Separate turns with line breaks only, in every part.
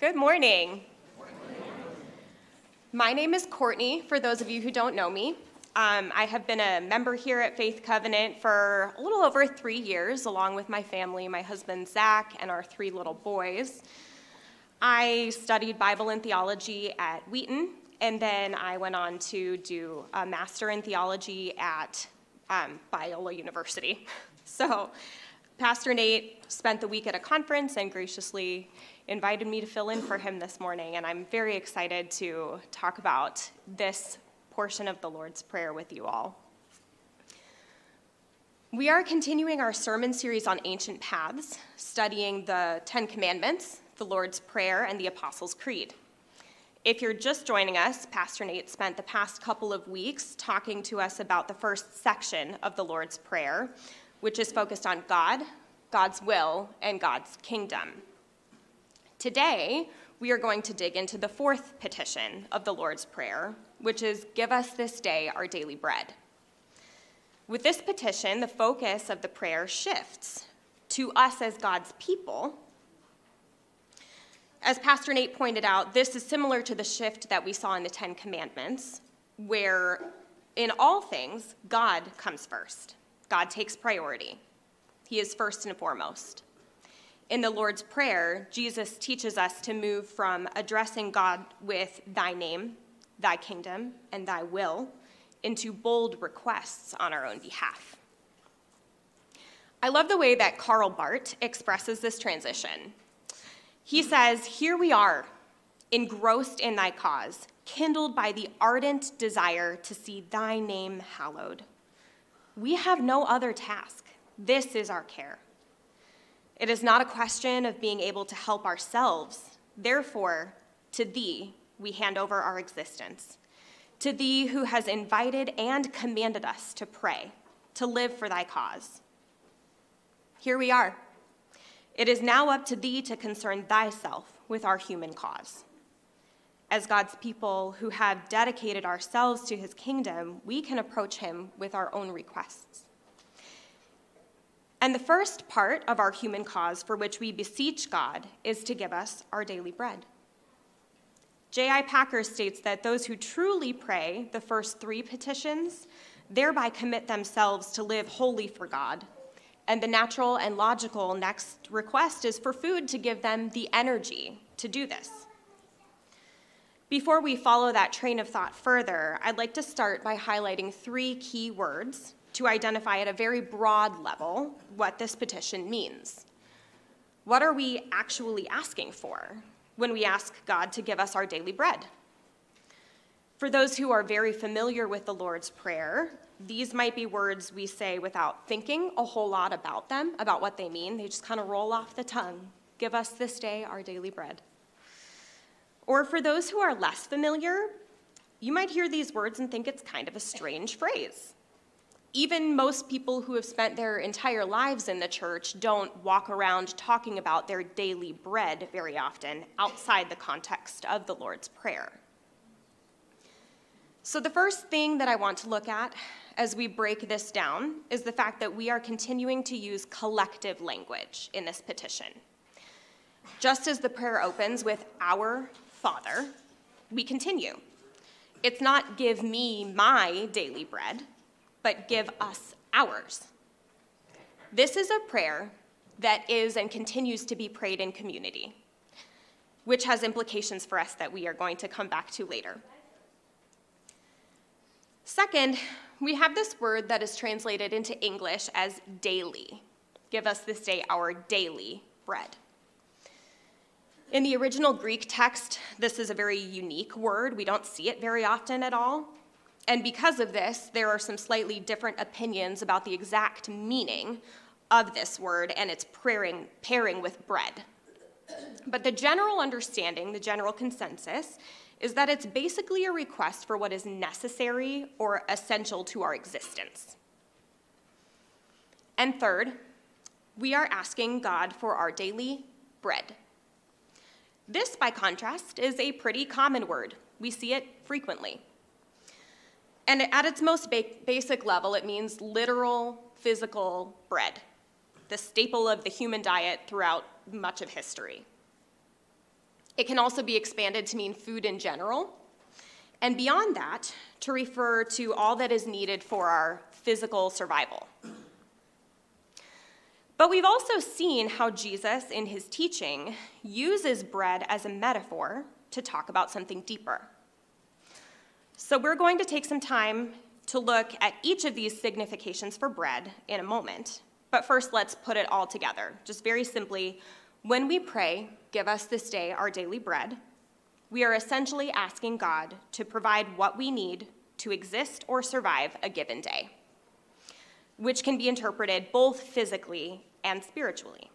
Good morning. My name is Courtney, for those of you who don't know me. Um, I have been a member here at Faith Covenant for a little over three years, along with my family, my husband Zach, and our three little boys. I studied Bible and theology at Wheaton, and then I went on to do a master in theology at um, Biola University. So, Pastor Nate spent the week at a conference and graciously invited me to fill in for him this morning, and I'm very excited to talk about this portion of the Lord's Prayer with you all. We are continuing our sermon series on ancient paths, studying the Ten Commandments, the Lord's Prayer, and the Apostles' Creed. If you're just joining us, Pastor Nate spent the past couple of weeks talking to us about the first section of the Lord's Prayer, which is focused on God, God's will, and God's kingdom. Today, we are going to dig into the fourth petition of the Lord's Prayer, which is Give us this day our daily bread. With this petition, the focus of the prayer shifts to us as God's people as Pastor Nate pointed out, this is similar to the shift that we saw in the Ten Commandments, where in all things, God comes first. God takes priority. He is first and foremost. In the Lord's Prayer, Jesus teaches us to move from addressing God with thy name, thy kingdom, and thy will into bold requests on our own behalf. I love the way that Karl Barth expresses this transition. He says, Here we are, engrossed in thy cause, kindled by the ardent desire to see thy name hallowed. We have no other task. This is our care. It is not a question of being able to help ourselves. Therefore, to thee we hand over our existence. To thee who has invited and commanded us to pray, to live for thy cause. Here we are it is now up to thee to concern thyself with our human cause. As God's people who have dedicated ourselves to his kingdom, we can approach him with our own requests. And the first part of our human cause for which we beseech God is to give us our daily bread. J.I. Packer states that those who truly pray the first three petitions thereby commit themselves to live wholly for God and the natural and logical next request is for food to give them the energy to do this. Before we follow that train of thought further, I'd like to start by highlighting three key words to identify at a very broad level what this petition means. What are we actually asking for when we ask God to give us our daily bread? For those who are very familiar with the Lord's Prayer, these might be words we say without thinking a whole lot about them, about what they mean. They just kind of roll off the tongue. Give us this day our daily bread. Or for those who are less familiar, you might hear these words and think it's kind of a strange phrase. Even most people who have spent their entire lives in the church don't walk around talking about their daily bread very often outside the context of the Lord's Prayer. So, the first thing that I want to look at as we break this down is the fact that we are continuing to use collective language in this petition. Just as the prayer opens with Our Father, we continue. It's not give me my daily bread, but give us ours. This is a prayer that is and continues to be prayed in community, which has implications for us that we are going to come back to later. Second, we have this word that is translated into English as daily. Give us this day our daily bread. In the original Greek text, this is a very unique word. We don't see it very often at all. And because of this, there are some slightly different opinions about the exact meaning of this word and its pairing, pairing with bread. But the general understanding, the general consensus, is that it's basically a request for what is necessary or essential to our existence. And third, we are asking God for our daily bread. This, by contrast, is a pretty common word. We see it frequently. And at its most ba basic level, it means literal, physical bread, the staple of the human diet throughout much of history. It can also be expanded to mean food in general, and beyond that, to refer to all that is needed for our physical survival. But we've also seen how Jesus, in his teaching, uses bread as a metaphor to talk about something deeper. So we're going to take some time to look at each of these significations for bread in a moment. But first, let's put it all together. Just very simply, when we pray, give us this day our daily bread, we are essentially asking God to provide what we need to exist or survive a given day, which can be interpreted both physically and spiritually.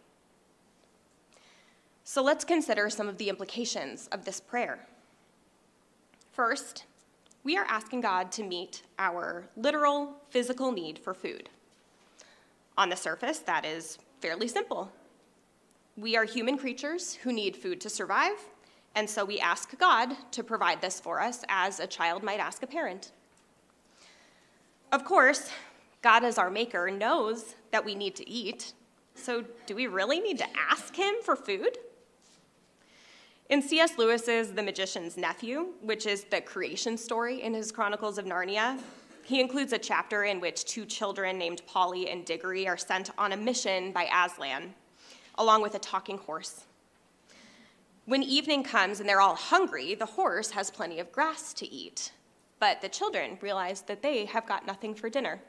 So let's consider some of the implications of this prayer. First, we are asking God to meet our literal physical need for food. On the surface, that is fairly simple. We are human creatures who need food to survive, and so we ask God to provide this for us as a child might ask a parent. Of course, God, as our maker, knows that we need to eat, so, do we really need to ask him for food? In C.S. Lewis's The Magician's Nephew, which is the creation story in his Chronicles of Narnia, he includes a chapter in which two children named Polly and Diggory are sent on a mission by Aslan, along with a talking horse. When evening comes and they're all hungry, the horse has plenty of grass to eat, but the children realize that they have got nothing for dinner.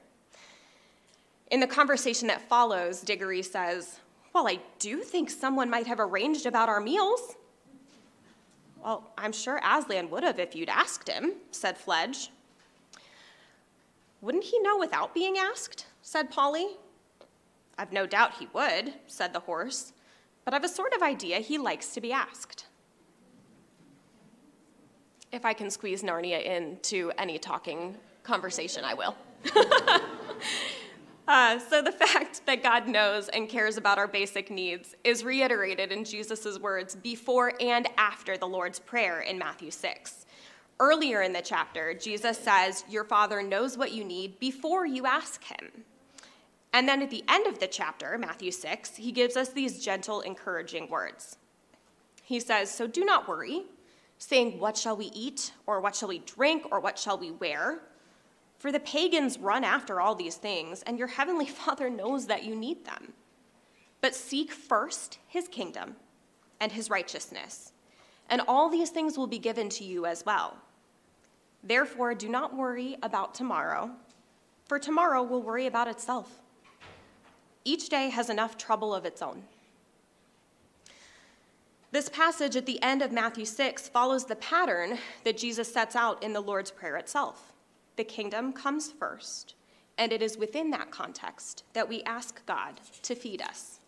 In the conversation that follows, Diggory says, Well, I do think someone might have arranged about our meals. Well, I'm sure Aslan would have if you'd asked him, said Fledge. Wouldn't he know without being asked? said Polly. I've no doubt he would, said the horse, but I've a sort of idea he likes to be asked. If I can squeeze Narnia into any talking conversation, I will. Uh, so the fact that God knows and cares about our basic needs is reiterated in Jesus' words before and after the Lord's Prayer in Matthew 6. Earlier in the chapter, Jesus says, Your Father knows what you need before you ask Him. And then at the end of the chapter, Matthew 6, he gives us these gentle, encouraging words. He says, So do not worry, saying, What shall we eat, or what shall we drink, or what shall we wear? For the pagans run after all these things, and your heavenly Father knows that you need them. But seek first his kingdom and his righteousness, and all these things will be given to you as well. Therefore, do not worry about tomorrow, for tomorrow will worry about itself. Each day has enough trouble of its own. This passage at the end of Matthew 6 follows the pattern that Jesus sets out in the Lord's Prayer itself the kingdom comes first, and it is within that context that we ask God to feed us.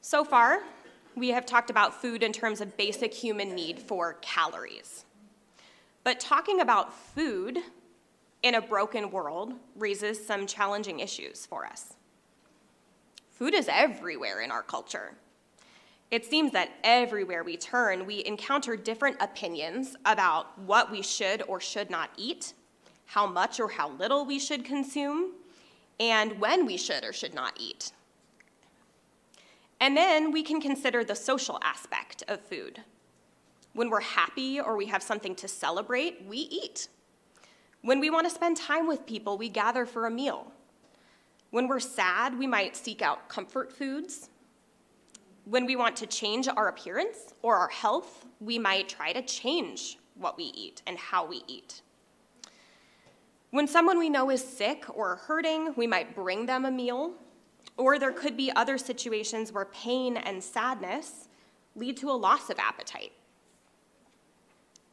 So far, we have talked about food in terms of basic human need for calories. But talking about food in a broken world raises some challenging issues for us. Food is everywhere in our culture. It seems that everywhere we turn, we encounter different opinions about what we should or should not eat, how much or how little we should consume, and when we should or should not eat. And then we can consider the social aspect of food. When we're happy or we have something to celebrate, we eat. When we want to spend time with people, we gather for a meal. When we're sad, we might seek out comfort foods. When we want to change our appearance or our health, we might try to change what we eat and how we eat. When someone we know is sick or hurting, we might bring them a meal, or there could be other situations where pain and sadness lead to a loss of appetite.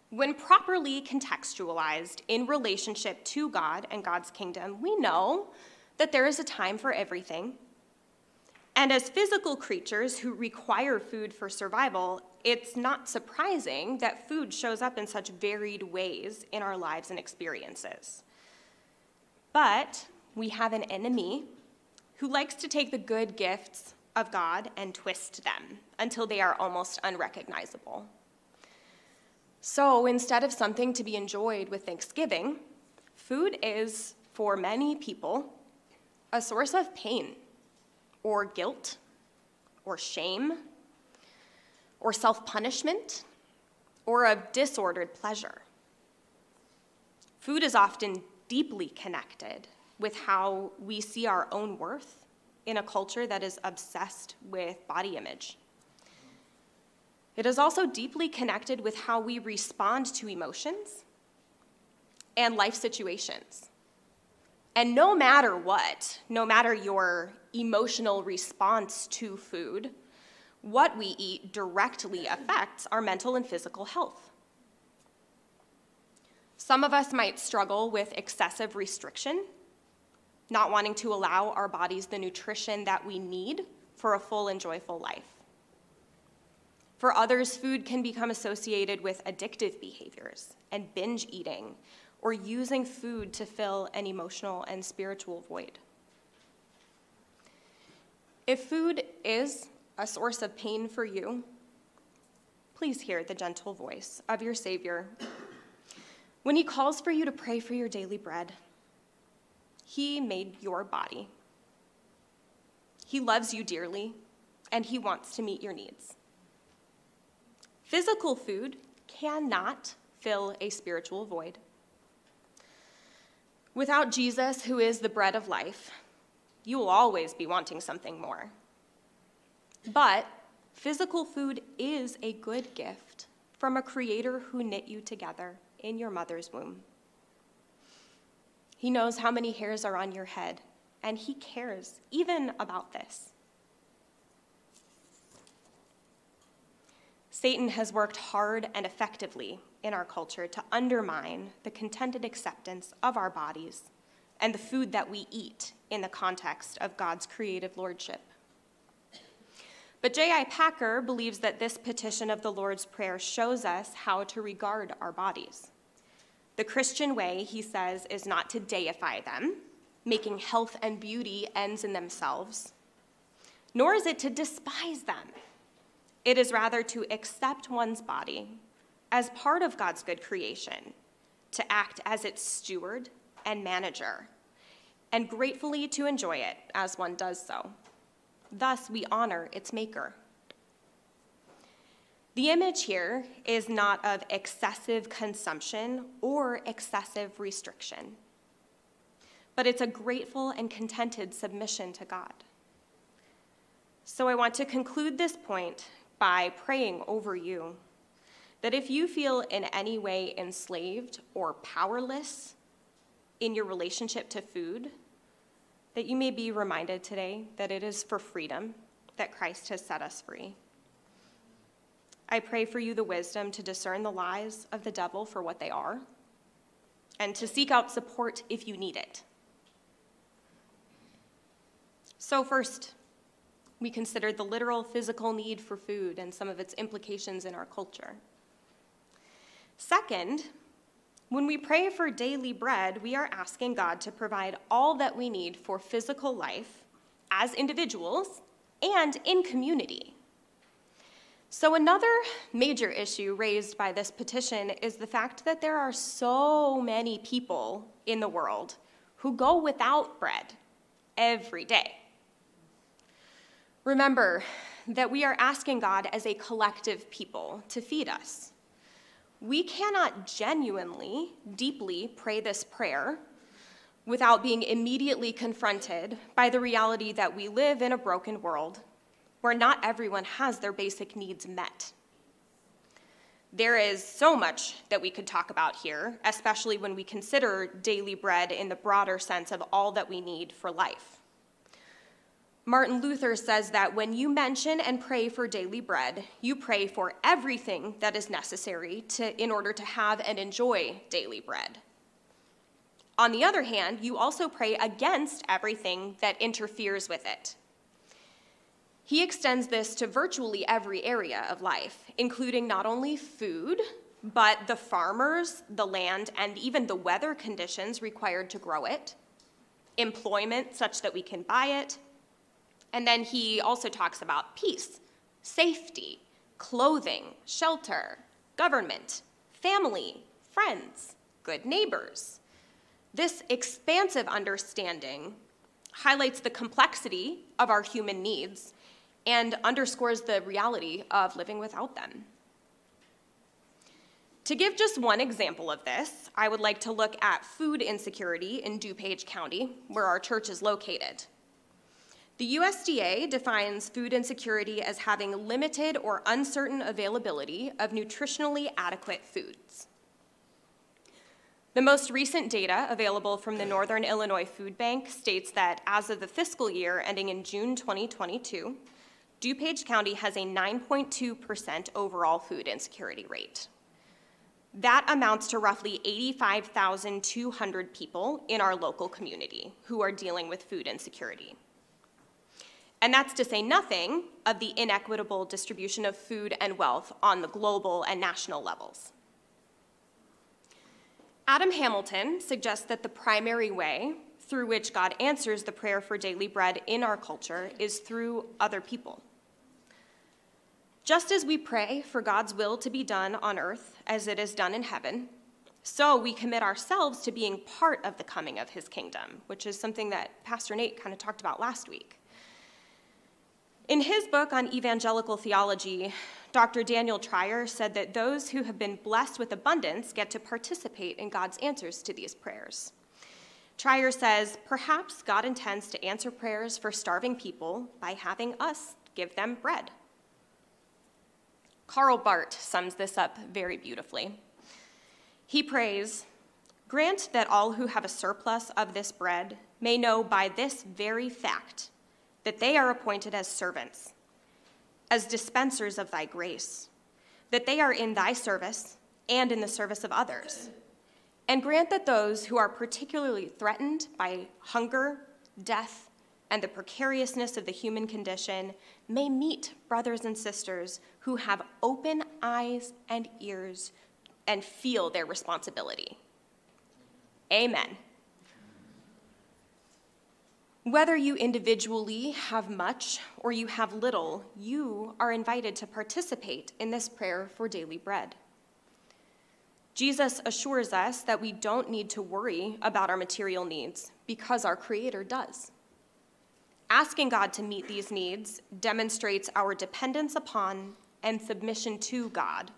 When properly contextualized in relationship to God and God's kingdom, we know that there is a time for everything and as physical creatures who require food for survival, it's not surprising that food shows up in such varied ways in our lives and experiences. But we have an enemy who likes to take the good gifts of God and twist them until they are almost unrecognizable. So instead of something to be enjoyed with Thanksgiving, food is, for many people, a source of pain or guilt or shame. or self punishment or of disordered pleasure. Food is often deeply connected with how we see our own worth in a culture that is obsessed with body image. It is also deeply connected with how we respond to emotions and life situations. And no matter what, no matter your emotional response to food, what we eat directly affects our mental and physical health. Some of us might struggle with excessive restriction, not wanting to allow our bodies the nutrition that we need for a full and joyful life. For others, food can become associated with addictive behaviors and binge eating or using food to fill an emotional and spiritual void. If food is a source of pain for you, please hear the gentle voice of your Savior when he calls for you to pray for your daily bread. He made your body. He loves you dearly, and he wants to meet your needs. Physical food cannot fill a spiritual void. Without Jesus, who is the bread of life, you will always be wanting something more. But physical food is a good gift from a creator who knit you together in your mother's womb. He knows how many hairs are on your head, and he cares even about this. Satan has worked hard and effectively in our culture to undermine the contented acceptance of our bodies and the food that we eat in the context of God's creative lordship. But J.I. Packer believes that this petition of the Lord's Prayer shows us how to regard our bodies. The Christian way, he says, is not to deify them, making health and beauty ends in themselves, nor is it to despise them. It is rather to accept one's body as part of God's good creation, to act as its steward and manager, and gratefully to enjoy it as one does so. Thus, we honor its maker. The image here is not of excessive consumption or excessive restriction, but it's a grateful and contented submission to God. So I want to conclude this point by praying over you that if you feel in any way enslaved or powerless in your relationship to food, that you may be reminded today that it is for freedom that Christ has set us free. I pray for you the wisdom to discern the lies of the devil for what they are and to seek out support if you need it. So, first, we considered the literal physical need for food and some of its implications in our culture. Second, when we pray for daily bread, we are asking God to provide all that we need for physical life as individuals and in community. So, another major issue raised by this petition is the fact that there are so many people in the world who go without bread every day. Remember that we are asking God as a collective people to feed us we cannot genuinely, deeply pray this prayer without being immediately confronted by the reality that we live in a broken world where not everyone has their basic needs met. There is so much that we could talk about here, especially when we consider daily bread in the broader sense of all that we need for life. Martin Luther says that when you mention and pray for daily bread, you pray for everything that is necessary to, in order to have and enjoy daily bread. On the other hand, you also pray against everything that interferes with it. He extends this to virtually every area of life, including not only food, but the farmers, the land, and even the weather conditions required to grow it, employment such that we can buy it, and then he also talks about peace, safety, clothing, shelter, government, family, friends, good neighbors. This expansive understanding highlights the complexity of our human needs and underscores the reality of living without them. To give just one example of this, I would like to look at food insecurity in DuPage County, where our church is located. The USDA defines food insecurity as having limited or uncertain availability of nutritionally adequate foods. The most recent data available from the Northern Illinois Food Bank states that as of the fiscal year ending in June 2022, DuPage County has a 9.2% overall food insecurity rate. That amounts to roughly 85,200 people in our local community who are dealing with food insecurity. And that's to say nothing of the inequitable distribution of food and wealth on the global and national levels. Adam Hamilton suggests that the primary way through which God answers the prayer for daily bread in our culture is through other people. Just as we pray for God's will to be done on earth as it is done in heaven, so we commit ourselves to being part of the coming of his kingdom, which is something that Pastor Nate kind of talked about last week. In his book on evangelical theology, Dr. Daniel Treier said that those who have been blessed with abundance get to participate in God's answers to these prayers. Treier says, perhaps God intends to answer prayers for starving people by having us give them bread. Karl Barth sums this up very beautifully. He prays, Grant that all who have a surplus of this bread may know by this very fact that they are appointed as servants, as dispensers of thy grace, that they are in thy service and in the service of others. And grant that those who are particularly threatened by hunger, death, and the precariousness of the human condition may meet brothers and sisters who have open eyes and ears and feel their responsibility. Amen. Whether you individually have much or you have little, you are invited to participate in this prayer for daily bread. Jesus assures us that we don't need to worry about our material needs because our Creator does. Asking God to meet these needs demonstrates our dependence upon and submission to God,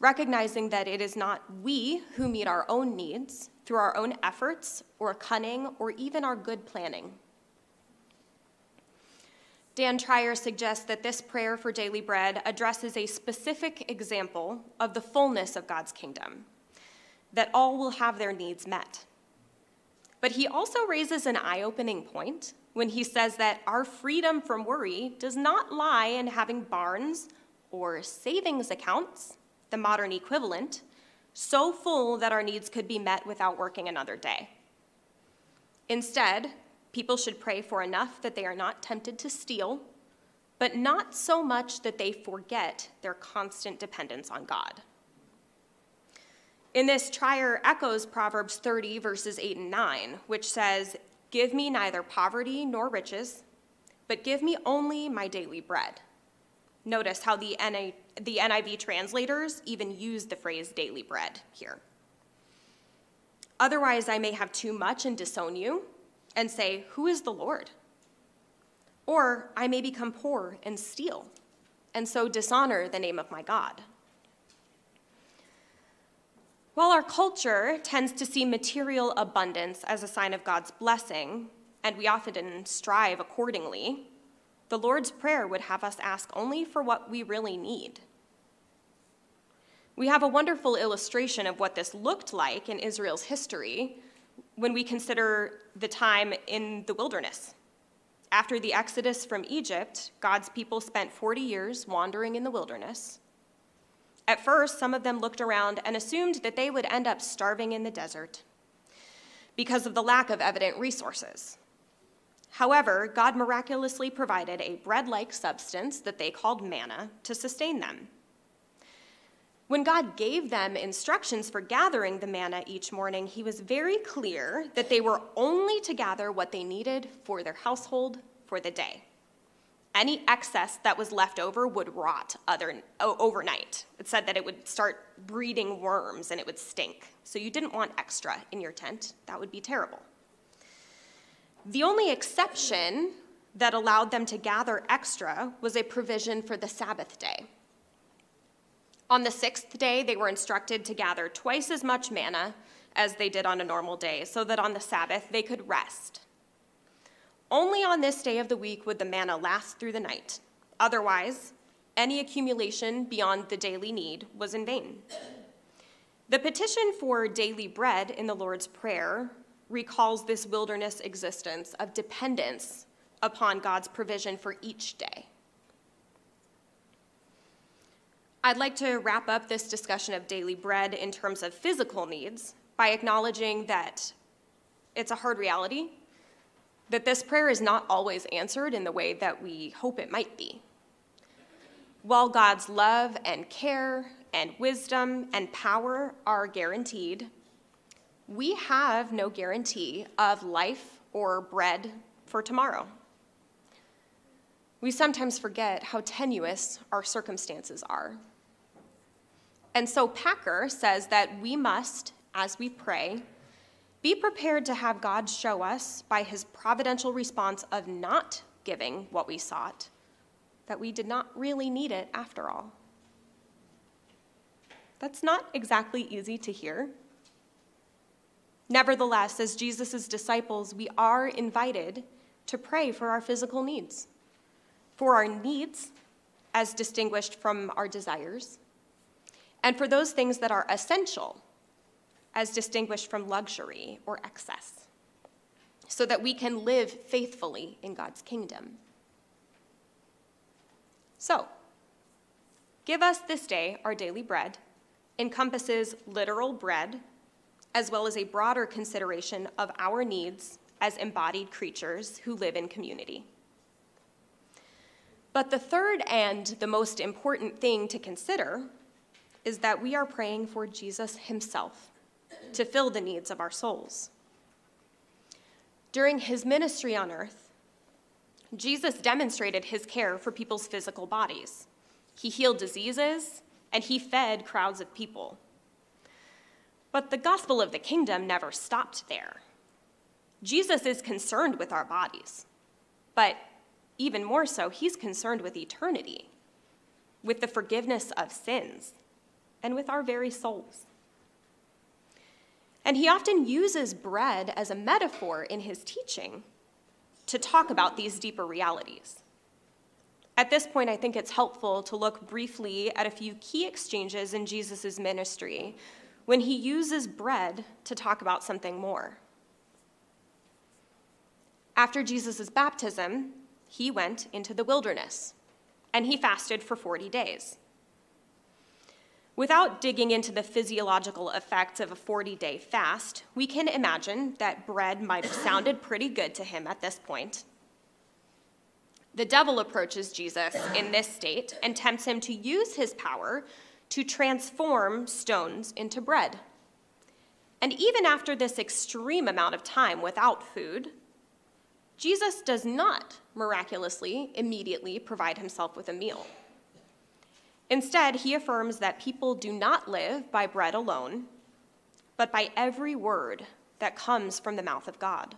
recognizing that it is not we who meet our own needs through our own efforts or cunning or even our good planning. Dan Treier suggests that this prayer for daily bread addresses a specific example of the fullness of God's kingdom, that all will have their needs met. But he also raises an eye opening point when he says that our freedom from worry does not lie in having barns or savings accounts, the modern equivalent, so full that our needs could be met without working another day. Instead, people should pray for enough that they are not tempted to steal, but not so much that they forget their constant dependence on God. In this, Treier echoes Proverbs 30, verses 8 and 9, which says, Give me neither poverty nor riches, but give me only my daily bread. Notice how the, NI, the NIV translators even use the phrase daily bread here. Otherwise, I may have too much and disown you and say, Who is the Lord? Or I may become poor and steal, and so dishonor the name of my God. While our culture tends to see material abundance as a sign of God's blessing, and we often strive accordingly, the Lord's Prayer would have us ask only for what we really need. We have a wonderful illustration of what this looked like in Israel's history when we consider the time in the wilderness. After the exodus from Egypt, God's people spent 40 years wandering in the wilderness. At first, some of them looked around and assumed that they would end up starving in the desert because of the lack of evident resources. However, God miraculously provided a bread like substance that they called manna to sustain them. When God gave them instructions for gathering the manna each morning, he was very clear that they were only to gather what they needed for their household for the day any excess that was left over would rot other, overnight. It said that it would start breeding worms and it would stink. So you didn't want extra in your tent. That would be terrible. The only exception that allowed them to gather extra was a provision for the Sabbath day. On the sixth day, they were instructed to gather twice as much manna as they did on a normal day, so that on the Sabbath they could rest. Only on this day of the week would the manna last through the night. Otherwise, any accumulation beyond the daily need was in vain. The petition for daily bread in the Lord's Prayer recalls this wilderness existence of dependence upon God's provision for each day. I'd like to wrap up this discussion of daily bread in terms of physical needs by acknowledging that it's a hard reality, that this prayer is not always answered in the way that we hope it might be. While God's love and care and wisdom and power are guaranteed, we have no guarantee of life or bread for tomorrow. We sometimes forget how tenuous our circumstances are. And so Packer says that we must, as we pray, be prepared to have God show us by his providential response of not giving what we sought that we did not really need it after all. That's not exactly easy to hear. Nevertheless, as Jesus' disciples, we are invited to pray for our physical needs, for our needs as distinguished from our desires, and for those things that are essential as distinguished from luxury or excess, so that we can live faithfully in God's kingdom. So, give us this day our daily bread encompasses literal bread as well as a broader consideration of our needs as embodied creatures who live in community. But the third and the most important thing to consider is that we are praying for Jesus himself to fill the needs of our souls. During his ministry on earth, Jesus demonstrated his care for people's physical bodies. He healed diseases and he fed crowds of people. But the gospel of the kingdom never stopped there. Jesus is concerned with our bodies, but even more so, he's concerned with eternity, with the forgiveness of sins, and with our very souls. And he often uses bread as a metaphor in his teaching to talk about these deeper realities. At this point, I think it's helpful to look briefly at a few key exchanges in Jesus' ministry when he uses bread to talk about something more. After Jesus' baptism, he went into the wilderness and he fasted for 40 days. Without digging into the physiological effects of a 40 day fast, we can imagine that bread might have sounded pretty good to him at this point. The devil approaches Jesus in this state and tempts him to use his power to transform stones into bread. And even after this extreme amount of time without food, Jesus does not miraculously immediately provide himself with a meal. Instead, he affirms that people do not live by bread alone, but by every word that comes from the mouth of God.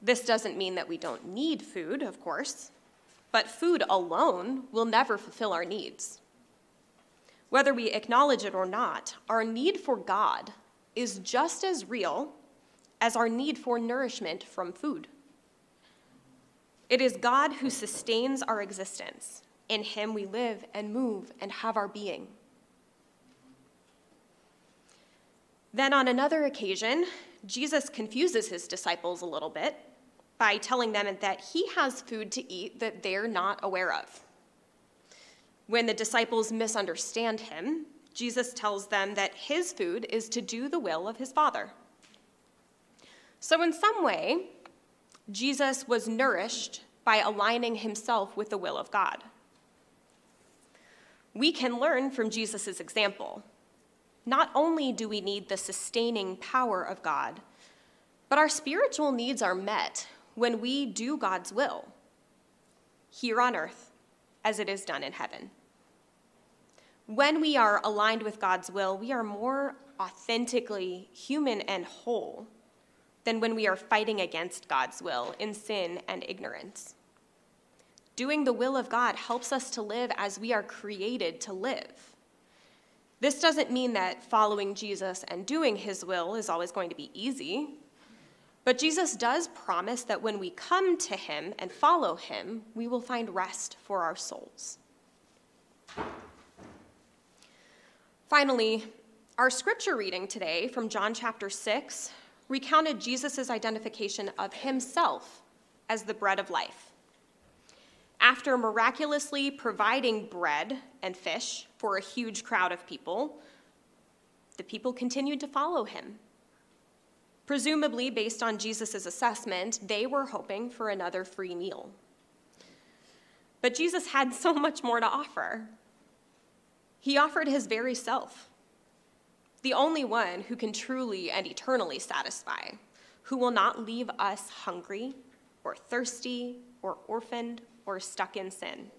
This doesn't mean that we don't need food, of course, but food alone will never fulfill our needs. Whether we acknowledge it or not, our need for God is just as real as our need for nourishment from food. It is God who sustains our existence. In Him we live and move and have our being. Then, on another occasion, Jesus confuses his disciples a little bit by telling them that he has food to eat that they're not aware of. When the disciples misunderstand him, Jesus tells them that his food is to do the will of his Father. So, in some way, Jesus was nourished by aligning himself with the will of God. We can learn from Jesus' example. Not only do we need the sustaining power of God, but our spiritual needs are met when we do God's will here on earth as it is done in heaven. When we are aligned with God's will, we are more authentically human and whole, than when we are fighting against God's will in sin and ignorance. Doing the will of God helps us to live as we are created to live. This doesn't mean that following Jesus and doing his will is always going to be easy. But Jesus does promise that when we come to him and follow him, we will find rest for our souls. Finally, our scripture reading today from John chapter 6 recounted Jesus' identification of himself as the bread of life. After miraculously providing bread and fish for a huge crowd of people, the people continued to follow him. Presumably, based on Jesus' assessment, they were hoping for another free meal. But Jesus had so much more to offer. He offered his very self the only one who can truly and eternally satisfy, who will not leave us hungry or thirsty or orphaned or stuck in sin.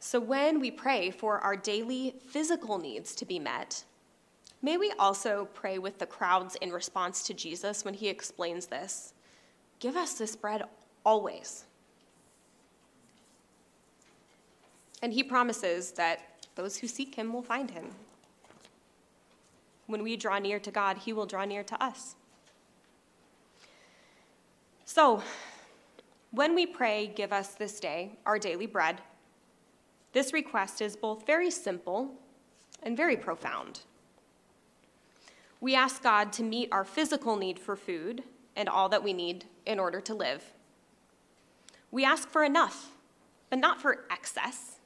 So when we pray for our daily physical needs to be met, may we also pray with the crowds in response to Jesus when he explains this Give us this bread always. And he promises that those who seek him will find him. When we draw near to God, He will draw near to us. So, when we pray, Give us this day our daily bread, this request is both very simple and very profound. We ask God to meet our physical need for food and all that we need in order to live. We ask for enough, but not for excess.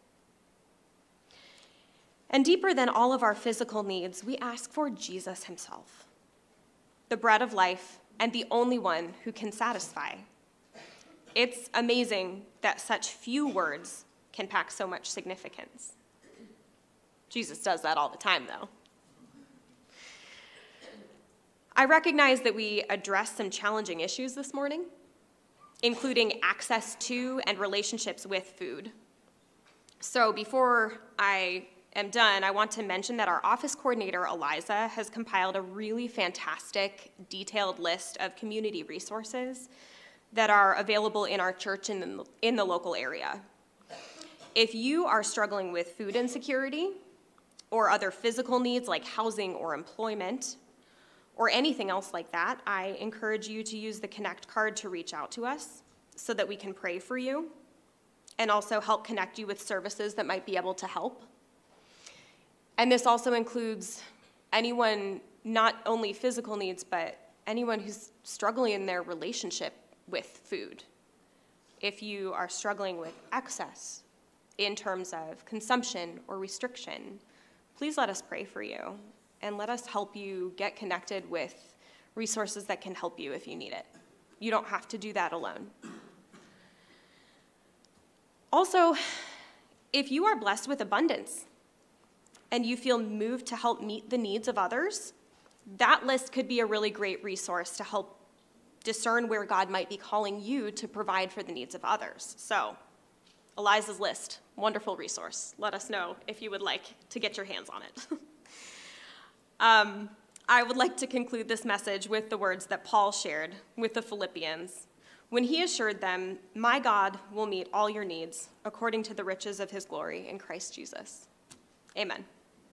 And deeper than all of our physical needs, we ask for Jesus himself, the bread of life and the only one who can satisfy. It's amazing that such few words can pack so much significance. Jesus does that all the time, though. I recognize that we addressed some challenging issues this morning, including access to and relationships with food. So before I am done, I want to mention that our office coordinator, Eliza, has compiled a really fantastic, detailed list of community resources that are available in our church in the, in the local area. If you are struggling with food insecurity or other physical needs like housing or employment, or anything else like that, I encourage you to use the Connect card to reach out to us so that we can pray for you and also help connect you with services that might be able to help. And this also includes anyone, not only physical needs, but anyone who's struggling in their relationship with food. If you are struggling with excess in terms of consumption or restriction, please let us pray for you and let us help you get connected with resources that can help you if you need it. You don't have to do that alone. Also, if you are blessed with abundance, and you feel moved to help meet the needs of others, that list could be a really great resource to help discern where God might be calling you to provide for the needs of others. So, Eliza's list, wonderful resource. Let us know if you would like to get your hands on it. um, I would like to conclude this message with the words that Paul shared with the Philippians when he assured them, My God will meet all your needs according to the riches of his glory in Christ Jesus. Amen.